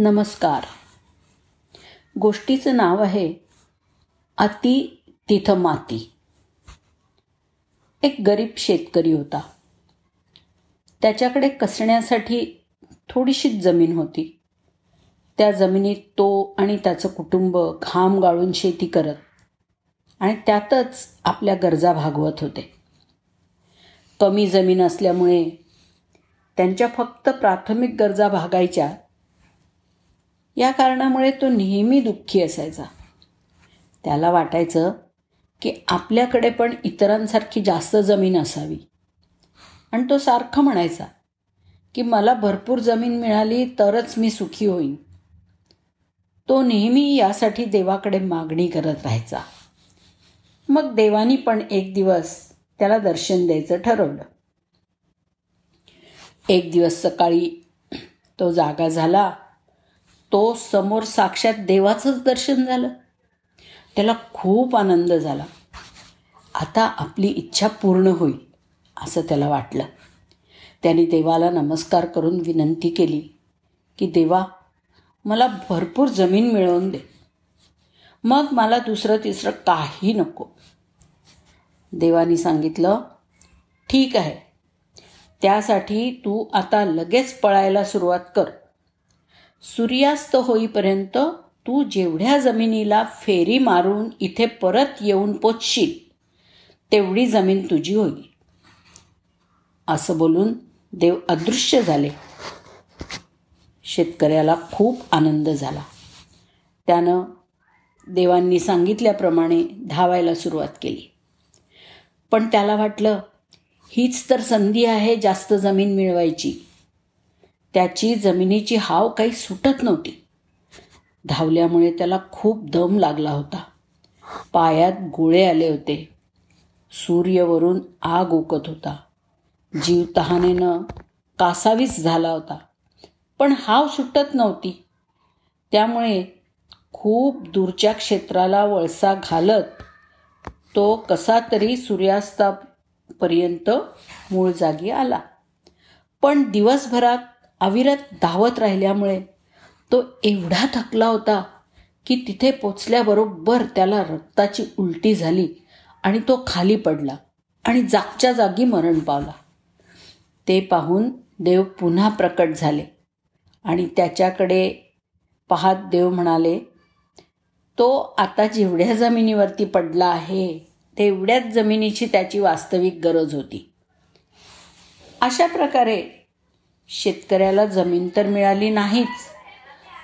नमस्कार. गोष्टीचं नाव आहे अति तिथं माती एक गरीब शेतकरी होता. त्याच्याकडे कसण्यासाठी थोडीशीच जमीन होती. त्या जमिनीत तो आणि त्याचं कुटुंब घाम गाळून शेती करत आणि त्यातच आपल्या गरजा भागवत होते. कमी जमीन असल्यामुळे त्यांच्या फक्त प्राथमिक गरजा भागायच्या या कारणामुळे तो नेहमी दुःखी असायचा. त्याला वाटायचं की आपल्याकडे पण इतरांसारखी जास्त जमीन असावी. आणि तो सारखं म्हणायचा की मला भरपूर जमीन मिळाली तरच मी सुखी होईन. तो नेहमी यासाठी देवाकडे मागणी करत राहायचा. मग देवानी पण एक दिवस त्याला दर्शन द्यायचं ठरवलं. एक दिवस सकाळी तो जागा झाला. तो समोर साक्षात देवाचंच दर्शन झालं. त्याला खूप आनंद झाला. आता आपली इच्छा पूर्ण होईल असं त्याला वाटलं. त्याने देवाला नमस्कार करून विनंती केली की देवा मला भरपूर जमीन मिळवून दे. मग मला दुसरं तिसरं काही नको. देवानी सांगितलं ठीक आहे. त्यासाठी तू आता लगेच पळायला सुरुवात कर. सूर्यास्त होईपर्यंत तू जेवढ्या जमिनीला फेरी मारून इथे परत येऊन पोचशील तेवढी जमीन तुझी होईल. असं बोलून देव अदृश्य झाले. शेतकऱ्याला खूप आनंद झाला. त्यानं देवांनी सांगितल्याप्रमाणे धावायला सुरुवात केली. पण त्याला वाटलं हीच तर संधी आहे जास्त जमीन मिळवायची. त्याची जमिनीची हाव काही सुटत नव्हती. धावल्यामुळे त्याला खूप दम लागला होता. पायात गोळे आले होते. सूर्यवरून आग ओकत होता. जीव तहानेनं कासावीस झाला होता. पण हाव सुटत नव्हती. त्यामुळे खूप दूरच्या क्षेत्राला वळसा घालत तो कसा तरी सूर्यास्तापर्यंत मूळ जागी आला. पण दिवसभरात अविरत धावत राहिल्यामुळे तो एवढा थकला होता की तिथे पोचल्याबरोबर त्याला रक्ताची उलटी झाली आणि तो खाली पडला आणि जागच्या जागी मरण पावला. ते पाहून देव पुन्हा प्रकट झाले आणि त्याच्याकडे पाहत देव म्हणाले तो आता जेवढ्या जमिनीवरती पडला आहे तेवढ्याच जमिनीची त्याची वास्तविक गरज होती. अशा प्रकारे शेतकऱ्याला जमीन तर मिळाली नाहीच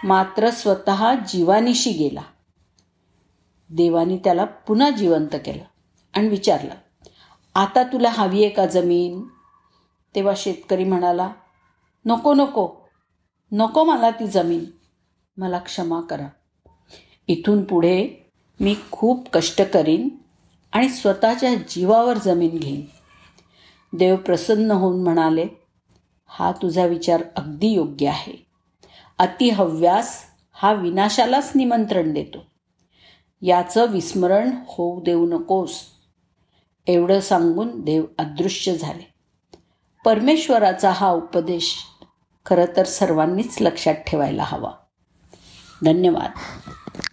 मात्र स्वतः जीवानीशी गेला. देवानी त्याला पुन्हा जिवंत केलं आणि विचारलं आता तुला हवी आहे का जमीन? तेव्हा शेतकरी म्हणाला नको नको नको मला ती जमीन मला क्षमा करा. इथून पुढे मी खूप कष्ट करीन आणि स्वतःच्या जीवावर जमीन घेईन. देव प्रसन्न होऊन म्हणाले हा तुझा विचार अगदी योग्य आहे. अतिहव्यास हा विनाशालाच निमंत्रण देतो. याचं विस्मरण होऊ देऊ नकोस. एवढं सांगून देव अदृश्य झाले. परमेश्वराचा हा उपदेश खरं तर सर्वांनीच लक्षात ठेवायला हवा. धन्यवाद.